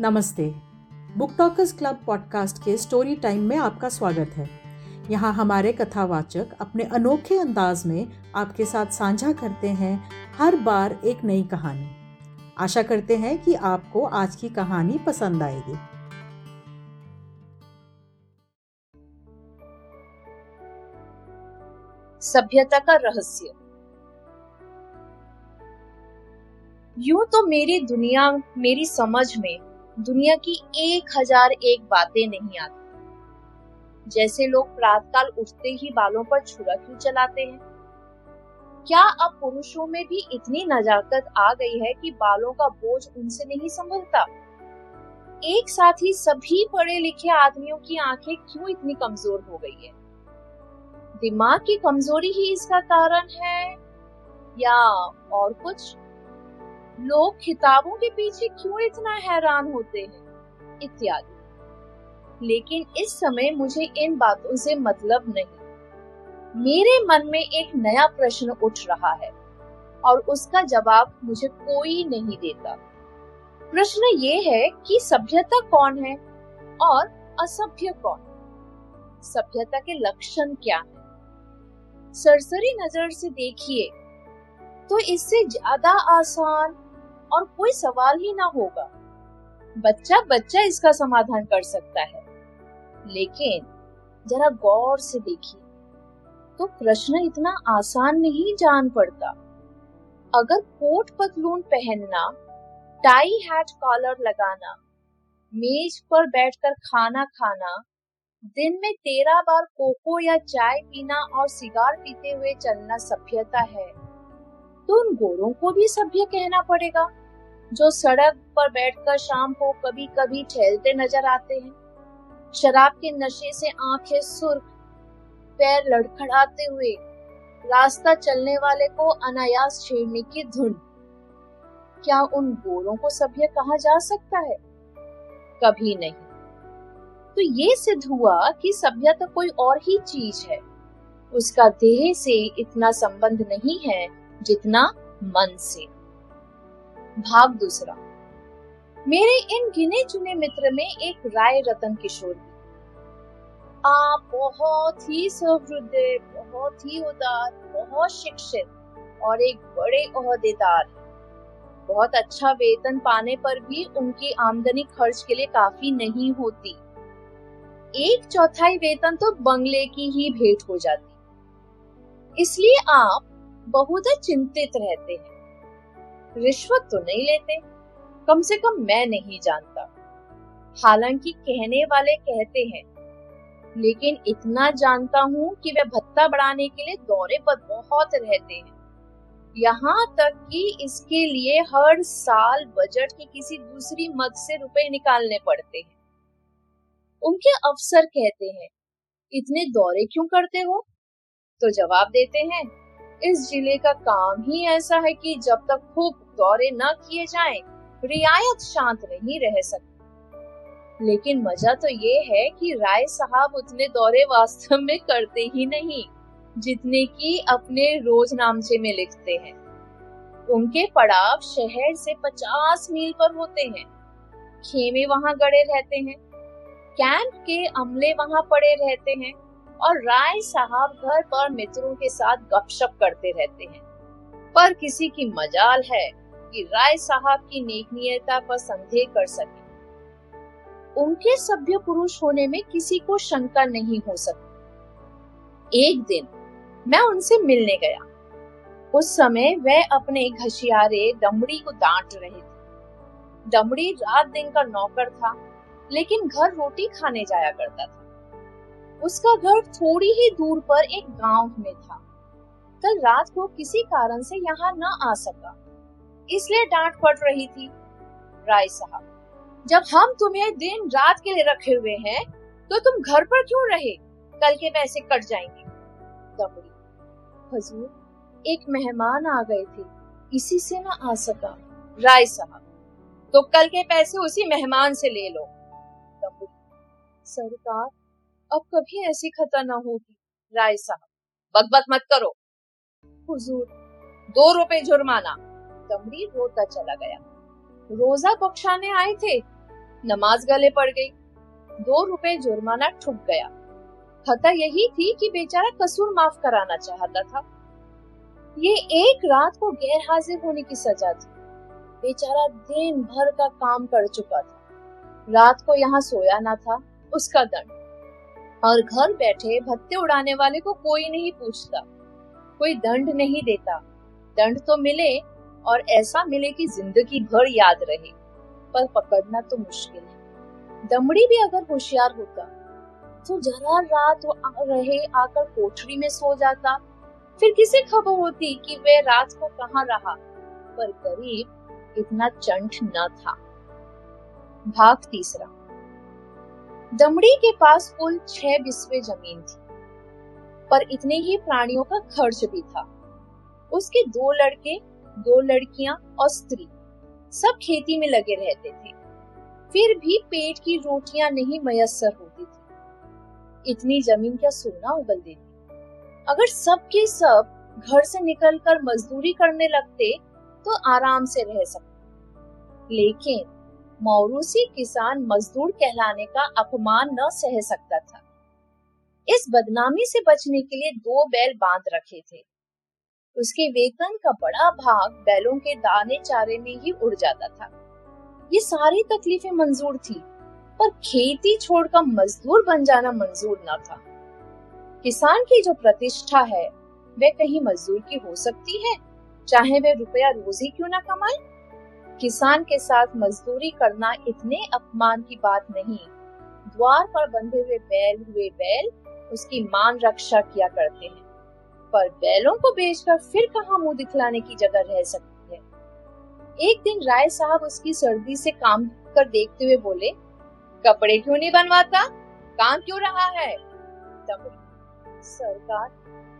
नमस्ते। Book talkers club podcast के story time में आपका स्वागत है। यहाँ हमारे कथावाचक अपने अनोखे अंदाज में आपके साथ साझा करते हैं हर बार एक नई कहानी। आशा करते हैं कि आपको आज की कहानी पसंद आएगी। सभ्यता का रहस्य। यूँ तो मेरी दुनिया, मेरी समझ में दुनिया की एक हज़ार एक बातें नहीं आती। जैसे लोग प्रातकाल उठते ही बालों पर छुरा क्यों चलाते हैं? क्या अब पुरुषों में भी इतनी नजाकत आ गई है कि बालों का बोझ उनसे नहीं संभलता? एक साथ ही सभी पढ़े लिखे आदमियों की आँखें क्यों इतनी कमज़ोर हो गई है? दिमाग की कमज़ोरी ही इसका कारण है या और कुछ? लोग किताबों के पीछे क्यों इतना हैरान होते हैं? इत्यादि। लेकिन इस समय मुझे इन बातों से मतलब नहीं। मेरे मन में एक नया प्रश्न उठ रहा है, और उसका जवाब मुझे कोई नहीं देता। प्रश्न ये है कि सभ्यता कौन है और असभ्य कौन? सभ्यता के लक्षण क्या है? सरसरी नज़र से देखिए तो इससे ज़्यादा आसान और कोई सवाल ही ना होगा। बच्चा बच्चा इसका समाधान कर सकता है। लेकिन जरा गौर से देखिए तो प्रश्न इतना आसान नहीं जान पड़ता। अगर कोट पतलून पहनना, टाई हैट कॉलर लगाना, मेज पर बैठकर खाना खाना, दिन में तेरह बार कोको या चाय पीना और सिगार पीते हुए चलना सभ्यता है तो उन गोरों को भी सभ्य कहना पड़ेगा। जो सड़क पर बैठकर शाम को कभी कभी ठहलते नज़र आते हैं। शराब के नशे से आँखें सुर्ख पैर लड़खड़ाते हुए, रास्ता चलने वाले को अनायास छेड़ने की धुन। क्या उन गोरों को सभ्य कहा जा सकता है? कभी नहीं। तो ये सिद्ध हुआ कि सभ्यता कोई और ही चीज़ है। उसका देह से इतना संबंध नहीं है जितना मन से। भाग दूसरा। मेरे इन गिने चुने मित्र में एक राय रतन किशोर भी आप बहुत ही सहृदय, बहुत ही उदार, बहुत शिक्षित और एक बड़े अहदेदार बहुत अच्छा वेतन पाने पर भी उनकी आमदनी खर्च के लिए काफ़ी नहीं होती। एक चौथाई वेतन तो बंगले की ही भेंट हो जाती। इसलिए आप बहुत चिंतित रहते हैं। रिश्वत तो नहीं लेते। कम से कम मैं नहीं जानता। हालाँकि कहने वाले कहते हैं, लेकिन इतना जानता हूँ कि वे भत्ता बढ़ाने के लिए दौरे पर बहुत रहते हैं। यहाँ तक कि इसके लिए हर साल बजट की किसी दूसरी मद से रुपए निकालने पड़ते हैं। उनके अफसर कहते हैं, इतने दौरे क्यों करते हो? तो जवाब देते हैं इस ज़िले का काम ही ऐसा है कि जब तक खूब दौरे न किए जाएँ, रियायत शांत नहीं रह सकती। लेकिन मज़ा तो ये है कि राय साहब उतने दौरे वास्तव में करते ही नहीं जितने की अपने रोज नामचे में लिखते हैं। उनके पड़ाव शहर से पचास मील पर होते हैं। खेमे वहाँ गड़े रहते हैं। कैंप के अमले वहाँ पड़े रहते हैं। और राय साहब घर पर मित्रों के साथ गपशप करते रहते हैं। पर किसी की मजाल है कि राय साहब की नेकनीयता पर संदेह कर सके। उनके सभ्य पुरुष होने में किसी को शंका नहीं हो सकती एक दिन मैं उनसे मिलने गया। उस समय वह अपने घशियारे दमड़ी को डांट रहे थे। दमड़ी रात दिन का नौकर था, लेकिन घर रोटी खाने जाया करता था। उसका घर थोड़ी ही दूर पर एक गाँव में था। कल रात को किसी कारण से यहाँ न आ सका। इसलिए डांट पड़ रही थी, राय साहब। जब हम तुम्हें दिन रात के लिए रखे हुए हैं तो तुम घर पर क्यों रहे? कल के पैसे कट जाएँगे। दमड़ी। हजूर, एक मेहमान आ गए थे। इसी से ना आ सका। राय साहब तो कल के पैसे उसी मेहमान से ले लो। दमड़ी। सरकार अब कभी ऐसी खता ना होगी। राय साहब, बकबक मत करो। हुजूर, दो रुपए जुर्माना। दमड़ी रोता चला गया। रोजा बख्शाने आए थे। नमाज़ गले पड़ गई। दो रुपए जुर्माना ठुक गया। खता यही थी कि बेचारा कसूर माफ़ कराना चाहता था। ये एक रात को गैर हाजिर होने की सजा थी। बेचारा दिन भर का काम कर चुका था। रात को यहाँ सोया ना था। उसका दंड। और घर बैठे भत्ते उड़ाने वाले को कोई नहीं पूछता, कोई दंड नहीं देता। दंड तो मिले और ऐसा मिले कि ज़िंदगी भर याद रहे, पर पकड़ना तो मुश्किल है। दमड़ी भी अगर होशियार होता तो जरा रात आ रहे आकर कोठरी में सो जाता। फिर किसे खबर होती कि वे रात को कहाँ रहा? पर गरीब इतना चंट न था। भाग तीसरा। दमड़ी के पास कुल छह बिस्वे ज़मीन थी, पर इतने ही प्राणियों का खर्च भी था। उसके दो लड़के, दो लड़कियाँ और स्त्री, सब खेती में लगे रहते थे। फिर भी पेट की रोटियाँ नहीं मयसर होती थी। इतनी ज़मीन क्या सोना उगल देती? अगर सब के सब घर से निकलकर मजदूरी करने लगते तो आराम से रह सकते लेकिन मौरूसी किसान मजदूर कहलाने का अपमान न सह सकता था। इस बदनामी से बचने के लिए दो बैल बाँध रखे थे। उसके वेतन का बड़ा भाग बैलों के दाने चारे में ही उड़ जाता था। ये सारी तकलीफें मंजूर थी, पर खेती छोड़कर मजदूर बन जाना मंजूर न था। किसान की जो प्रतिष्ठा है, वह कहीं मजदूर की हो सकती है, चाहे वे रुपया रोजी क्यों ना कमाए। किसान के साथ मजदूरी करना इतने अपमान की बात नहीं। द्वार पर बंधे हुए बैल हुए बैल, उसकी मान रक्षा किया करते हैं। पर बैलों को बेचकर फिर कहा मुँह दिखलाने की जगह रह सकती है? एक दिन राय साहब उसकी सर्दी से काम कर देखते हुए बोले, कपड़े क्यों नहीं बनवाता? काम क्यों रहा है? सरकार,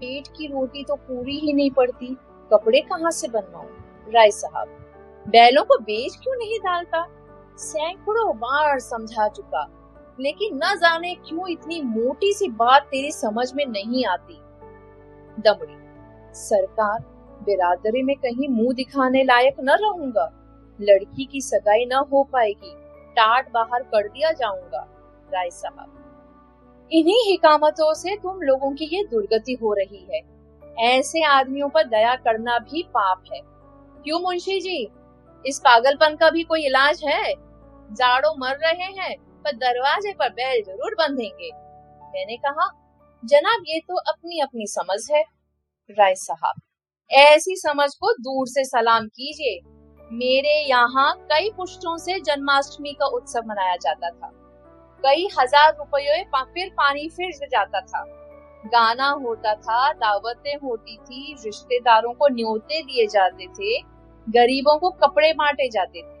पेट की रोटी तो पूरी ही नहीं पड़ती, कपड़े कहाँ से बनवाऊं? राय साहब बैलों को बेच क्यों नहीं डालता? सैकड़ों बार समझा चुका, लेकिन न जाने क्यों इतनी मोटी सी बात तेरी समझ में नहीं आती। दमड़ी, सरकार बिरादरी में कहीं मुँह दिखाने लायक न रहूँगा। लड़की की सगाई न हो पाएगी, टाट बाहर कर दिया जाऊँगा, राय साहब। इन्हीं हिकामतों से तुम लोगों की ये दुर्गति हो रही है। ऐसे आदमियों पर दया करना भी पाप है। क्यों मुंशी जी? इस पागलपन का भी कोई इलाज है? जाड़ो मर रहे हैं, पर दरवाजे पर बैल ज़रूर बंधेंगे। मैंने कहा, जनाब, ये तो अपनी अपनी समझ है। राय साहब, ऐसी समझ को दूर से सलाम कीजिए। मेरे यहाँ कई पुष्टों से जन्माष्टमी का उत्सव मनाया जाता था। कई हज़ार रुपये फिर पानी फिर जाता था। गाना होता था, दावतें होती थी, रिश्तेदारों को न्योते दिए जाते थे। गरीबों को कपड़े बांटे जाते थे।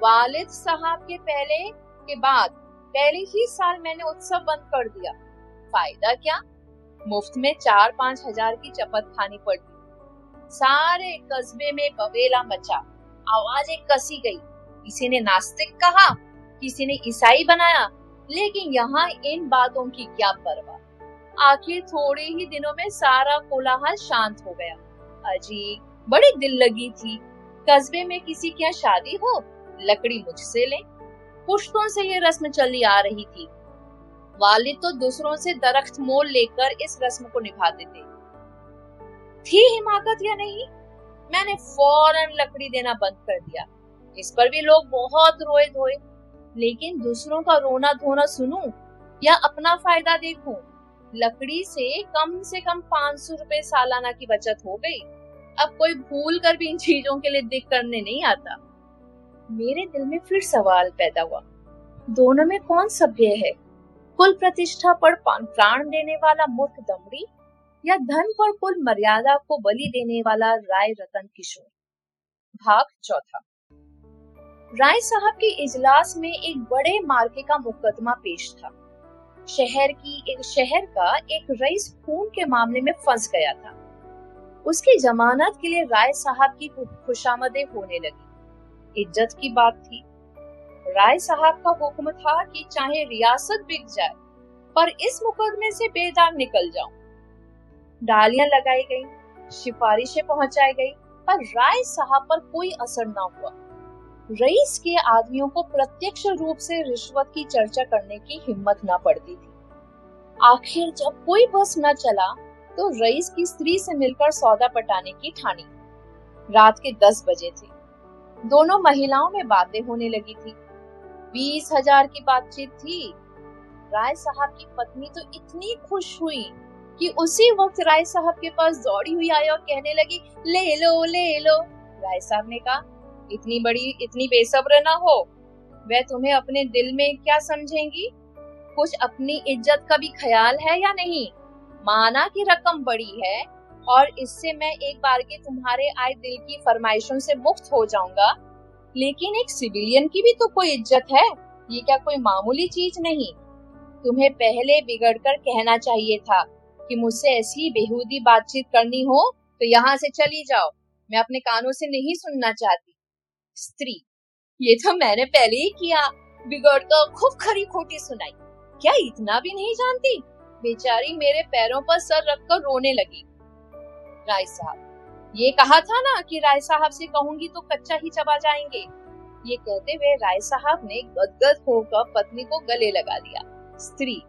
वालिद साहब के पहले के बाद, पहले ही साल मैंने उत्सव बंद कर दिया। फ़ायदा क्या? मुफ़्त में चार पाँच हज़ार की चपत खानी पड़ती। सारे कस्बे में बवेला मचा। आवाज़ें कसी गई। किसी ने नास्तिक कहा, किसी ने ईसाई बनाया, लेकिन यहाँ इन बातों की क्या परवाह। आखिर थोड़े ही दिनों में सारा कोलाहल शांत हो गया। अजी बड़ी दिल लगी थी। कस्बे में किसी की शादी हो, लकड़ी मुझसे ले। पुश्तों से ये रस्म चली आ रही थी। वालिद तो दूसरों से दरख्त मोल लेकर इस रस्म को निभाते थे। थी हिमाकत या नहीं? मैंने फ़ौरन लकड़ी देना बंद कर दिया। इस पर भी लोग बहुत रोए धोए। लेकिन दूसरों का रोना धोना सुनूं या अपना फ़ायदा देखूँ, लकड़ी से कम से कम पाँच सौ रूपए सालाना की बचत हो गई। अब कोई भूल कर भी इन चीज़ों के लिए दिख करने नहीं आता। मेरे दिल में फिर सवाल पैदा हुआ। दोनों में कौन सभ्य है? कुल प्रतिष्ठा पर प्राण देने वाला मूर्ख दमड़ी या धन पर कुल मर्यादा को बलि देने वाला राय रतन किशोर? भाग चौथा। राय साहब के इजलास में एक बड़े मार्के का मुकदमा पेश था। शहर की, एक शहर का एक रईस खून के मामले में फंस गया था। उसकी जमानत के लिए राय साहब की खुशामदे होने लगी। इज़्ज़त की बात थी। राय साहब का हुक्म था कि चाहे रियासत बिक जाए, पर इस मुकदमे से बेदाग निकल जाऊँ। डालियाँ लगाई गई, सिफारिशें पहुंचाई गई, पर राय साहब पर कोई असर न हुआ। रईस के आदमियों को प्रत्यक्ष रूप से रिश्वत की चर्चा करने की हिम्मत न पड़ती थी। आखिर जब कोई बस न चला तो रईस की स्त्री से मिलकर सौदा पटाने की ठानी। रात के दस बजे थे। दोनों महिलाओं में बातें होने लगी थी। बीस हज़ार की बातचीत थी। राय साहब की पत्नी तो इतनी खुश हुई कि उसी वक्त राय साहब के पास दौड़ी हुई आई और कहने लगी, ले लो ले लो। राय साहब ने कहा, इतनी बड़ी, इतनी बेसब्र ना हो। वह तुम्हें अपने दिल में क्या समझेंगी? कुछ अपनी इज़्ज़त का भी ख्याल है या नहीं? माना की रकम बड़ी है और इससे मैं एक बार के तुम्हारे आए दिल की फरमाइशों से मुक्त हो जाऊँगा। लेकिन एक सिविलियन की भी तो कोई इज़्ज़त है। ये क्या कोई मामूली चीज़ नहीं। तुम्हें पहले बिगड़कर कहना चाहिए था कि मुझसे ऐसी बेहूदी बातचीत करनी हो तो यहाँ से चली जाओ। मैं अपने कानों से नहीं सुनना चाहती। स्त्री, ये तो मैंने पहले ही किया। बिगड़ कर खूब खरी खोटी सुनाई। क्या इतना भी नहीं जानती? बेचारी मेरे पैरों पर सर रखकर रोने लगी। राय साहब, ये कहा था ना कि राय साहब से कहूँगी तो कच्चा ही चबा जाएँगे। ये कहते हुए राय साहब ने गदगद होकर पत्नी को गले लगा दिया स्त्री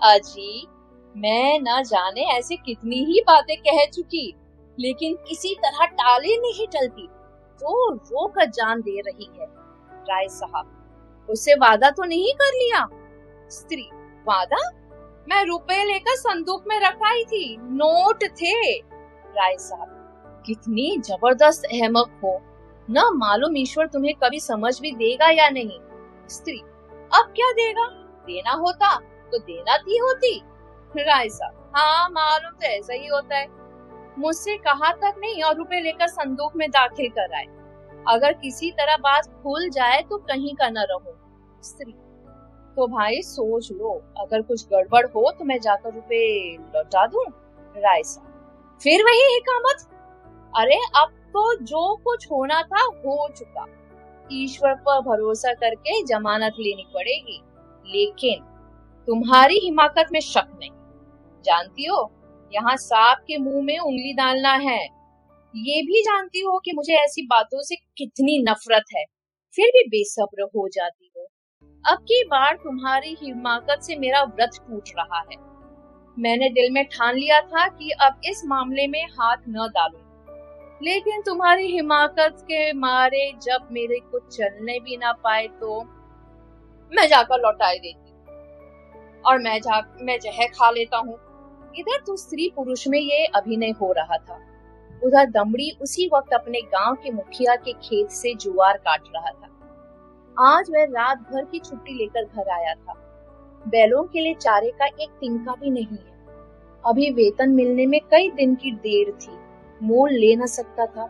अजी मैं न जाने ऐसे कितनी ही बातें कह चुकी, लेकिन किसी तरह टाले नहीं टलती तो रो कर जान दे रही है। राय साहब उसे वादा तो नहीं कर लिया? स्त्री, वादा? मैं रुपए लेकर संदूक में रख रखाई थी। नोट थे। राय साहब, कितनी ज़बरदस्त अहमक हो। न मालूम ईश्वर तुम्हें कभी समझ भी देगा या नहीं। स्त्री, अब क्या देगा? देना होता तो देना थी होती। राय साहब हाँ मालूम तो ऐसा ही होता है। मुझसे कहा तक नहीं और रुपए लेकर संदूक में दाखिल कर आए अगर किसी तरह बात खुल जाए तो कहीं का न रहो। स्त्री तो भाई सोच लो, अगर कुछ गड़बड़ हो तो मैं जाकर रुपए लौटा दूँ राय साहब फिर वही हिकामत। अरे, अब तो जो कुछ होना था हो चुका। ईश्वर पर भरोसा करके जमानत लेनी पड़ेगी, लेकिन तुम्हारी हिमाकत में शक नहीं। जानती हो, यहाँ सांप के मुँह में उंगली डालना है। ये भी जानती हो कि मुझे ऐसी बातों से कितनी नफरत है। फिर भी बेसब्र हो जाती अब की बार तुम्हारी हिमाकत से मेरा व्रत टूट रहा है। मैंने दिल में ठान लिया था कि अब इस मामले में हाथ न डालूं। लेकिन तुम्हारी हिमाकत के मारे जब मेरे को चलने भी ना पाए तो मैं जाकर लौटाई देती। और मैं जा, मैं जहर खा लेता हूँ। इधर तो स्त्री पुरुष में ये अभिनय हो रहा था। उधर दमड़ी उसी वक्त अपने गाँव के मुखिया के खेत से जुआर काट रहा था। आज वह रात भर की छुट्टी लेकर घर आया था। बैलों के लिए चारे का एक तिनका भी नहीं है। अभी वेतन मिलने में कई दिन की देर थी। मोल ले न सकता था।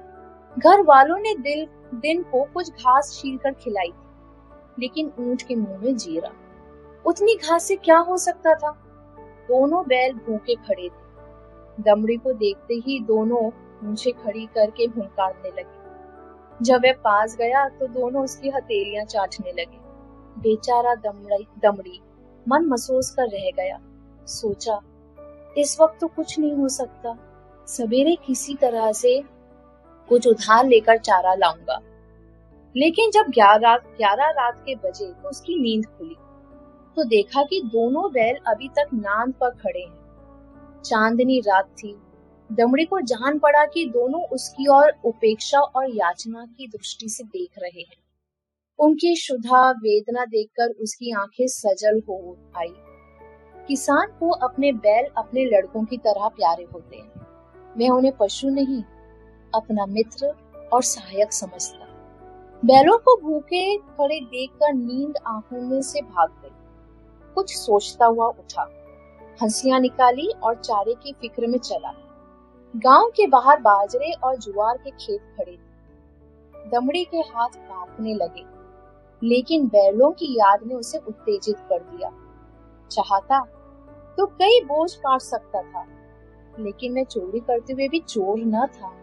घर वालों ने दिल, दिन को कुछ घास छील कर खिलाई थी, लेकिन ऊँट के मुँह में जीरा। उतनी घास से क्या हो सकता था? दोनों बैल भूखे खड़े थे। दमड़ी को देखते ही दोनों ऊँचे खड़ी करके हुंकारने लगे। जब वह पास गया तो दोनों उसकी हथेलियाँ चाटने लगे। बेचारा दमड़ी दमड़ी, मन महसूस कर रह गया। सोचा, इस वक्त तो कुछ नहीं हो सकता। सवेरे किसी तरह से कुछ उधार लेकर चारा लाऊँगा। लेकिन जब ग्यारह ग्यारह रात के बजे तो उसकी नींद खुली। तो देखा कि दोनों बैल अभी तक नांद पर खड़े हैं। चांदनी रात थी। दमड़ी को जान पड़ा कि दोनों उसकी ओर उपेक्षा और याचना की दृष्टि से देख रहे हैं। उनकी शुद्धा वेदना देखकर उसकी आँखें सजल हो आई। किसान को अपने बैल अपने लड़कों की तरह प्यारे होते हैं। मैं उन्हें पशु नहीं, अपना मित्र और सहायक समझता। बैलों को भूखे खड़े देखकर नींद आँखों में से भाग गई। कुछ सोचता हुआ उठा, हंसियाँ निकाली और चारे की फ़िक्र में चला। गाँव के बाहर बाजरे और जुआर के खेत खड़े थे। दमड़ी के हाथ कांपने लगे, लेकिन बैलों की याद ने उसे उत्तेजित कर दिया। चाहता तो कई बोझ काट सकता था, लेकिन मैं चोरी करते हुए भी चोर न था।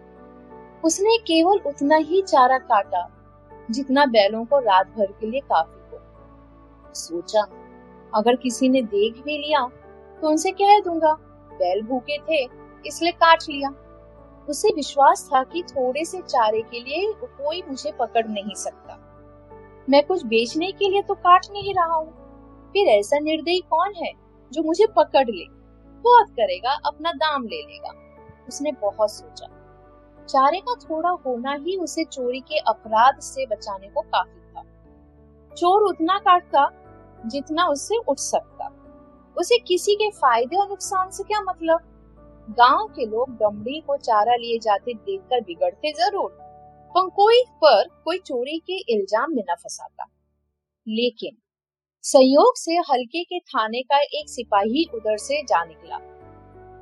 उसने केवल उतना ही चारा काटा, जितना बैलों को रात भर के लिए काफ़ी हो। सोचा, अगर किसी ने देख भी लिया तो उनसे कह दूँगा, बैल भूखे थे इसलिए काट लिया। उसे विश्वास था कि थोड़े से चारे के लिए कोई मुझे पकड़ नहीं सकता। मैं कुछ बेचने के लिए तो काट नहीं रहा हूँ। फिर ऐसा निर्दयी कौन है जो मुझे पकड़ ले? बहुत करेगा, अपना दाम ले लेगा। उसने बहुत सोचा। चारे का थोड़ा होना ही उसे चोरी के अपराध से बचाने को काफ़ी था। चोर उतना काटता जितना उससे उठ सकता। उसे किसी के फ़ायदे और नुकसान से क्या मतलब? गाँव के लोग डमड़ी को चारा लिए जाते देखकर बिगड़ते ज़रूर। पर कोई पर कोई चोरी के इल्ज़ाम में न फंसाता। लेकिन संयोग से हल्के के थाने का एक सिपाही उधर से जा निकला।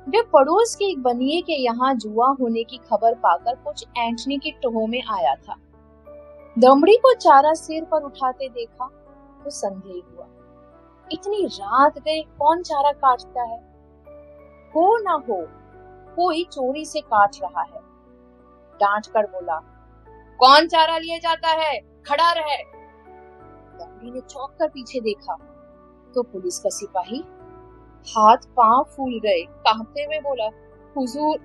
वे पड़ोस के एक बनिए के यहाँ जुआ होने की खबर पाकर कुछ एंटनी की टोह में आया था। दमड़ी को चारा सिर पर उठाते देखा तो संदेह हुआ, इतनी रात गए, कौन चारा काटता है? हो ना हो, कोई चोरी से काट रहा है। डांट कर बोला, कौन चारा लिए जाता है? खड़ा रहे। ने चौंक कर पीछे देखा तो पुलिस का सिपाही हाथ पाँव फूल गए, कांपते हुए बोला, हुजूर,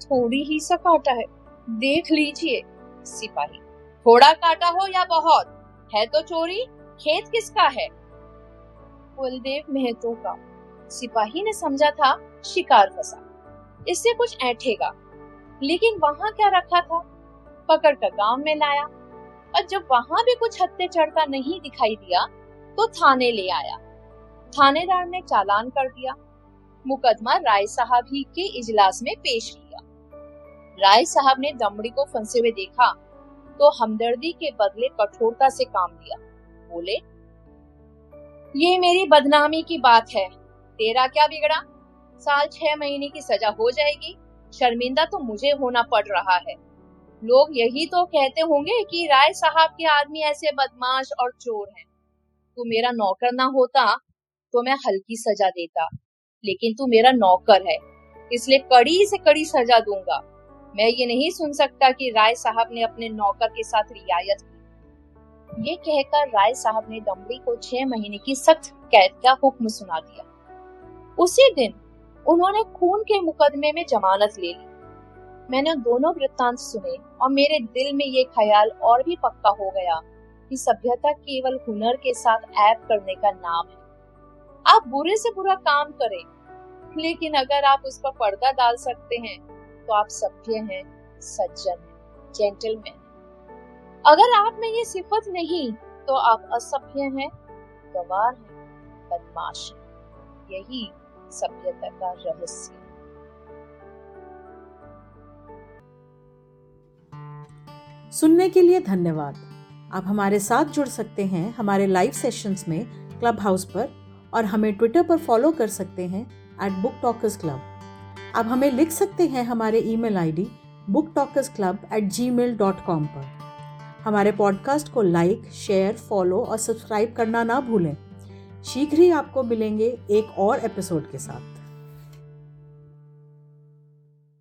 थोड़ी ही सा काटा है, देख लीजिए। सिपाही, थोड़ा काटा हो या बहुत? है तो चोरी, खेत किसका है? कुलदेव महतो का। सिपाही ने समझा था शिकार फंसा। इससे कुछ ऐठेगा। लेकिन वहाँ क्या रखा था? पकड़ कर गाँव में लाया। और जब वहाँ भी कुछ हत्ते चढ़ता नहीं दिखाई दिया तो थाने ले आया। थानेदार ने चालान कर दिया। मुकदमा राय साहब ही के इजलास में पेश किया। राय साहब ने दमड़ी को फंसे हुए देखा तो हमदर्दी के बदले कठोरता से काम लिया। बोले, ये मेरी बदनामी की बात है। तेरा क्या बिगड़ा? साल छह महीने की सजा हो जाएगी। शर्मिंदा तो मुझे होना पड़ रहा है। लोग यही तो कहते होंगे कि राय साहब के आदमी ऐसे बदमाश और चोर हैं। तू मेरा नौकर ना होता तो मैं हल्की सजा देता। लेकिन तू मेरा नौकर है, इसलिए कड़ी से कड़ी सजा दूँगा। मैं ये नहीं सुन सकता कि राय साहब ने अपने नौकर के साथ रियायत की। ये कहकर राय साहब ने दमड़ी को छह महीने की सख्त कैद का हुक्म सुना दिया। उसी दिन उन्होंने खून के मुकदमे में जमानत ले ली। मैंने दोनों वृत्तांत सुने और मेरे दिल में ये ख्याल और भी पक्का हो गया कि सभ्यता केवल हुनर के साथ ऐप करने का नाम है। आप बुरे से बुरा काम करें, लेकिन अगर आप उस पर पर्दा डाल सकते हैं तो आप सभ्य हैं, सज्जन हैं, जेंटलमैन अगर आप में ये सिफत नहीं तो आप असभ्य हैं, गवार हैं, बदमाश हैं। यही सभ्यता का रहस्य। सुनने के लिए धन्यवाद। आप हमारे साथ जुड़ सकते हैं हमारे लाइव सेशंस में क्लब हाउस पर और हमें ट्विटर पर फॉलो कर सकते हैं एट बुक टॉकर्स क्लब आप हमें लिख सकते हैं हमारे email ID book talkers club at Gmail dot com पर। हमारे पॉडकास्ट को लाइक शेयर फॉलो और सब्सक्राइब करना ना भूलें। शीघ्र ही आपको मिलेंगे एक और एपिसोड के साथ।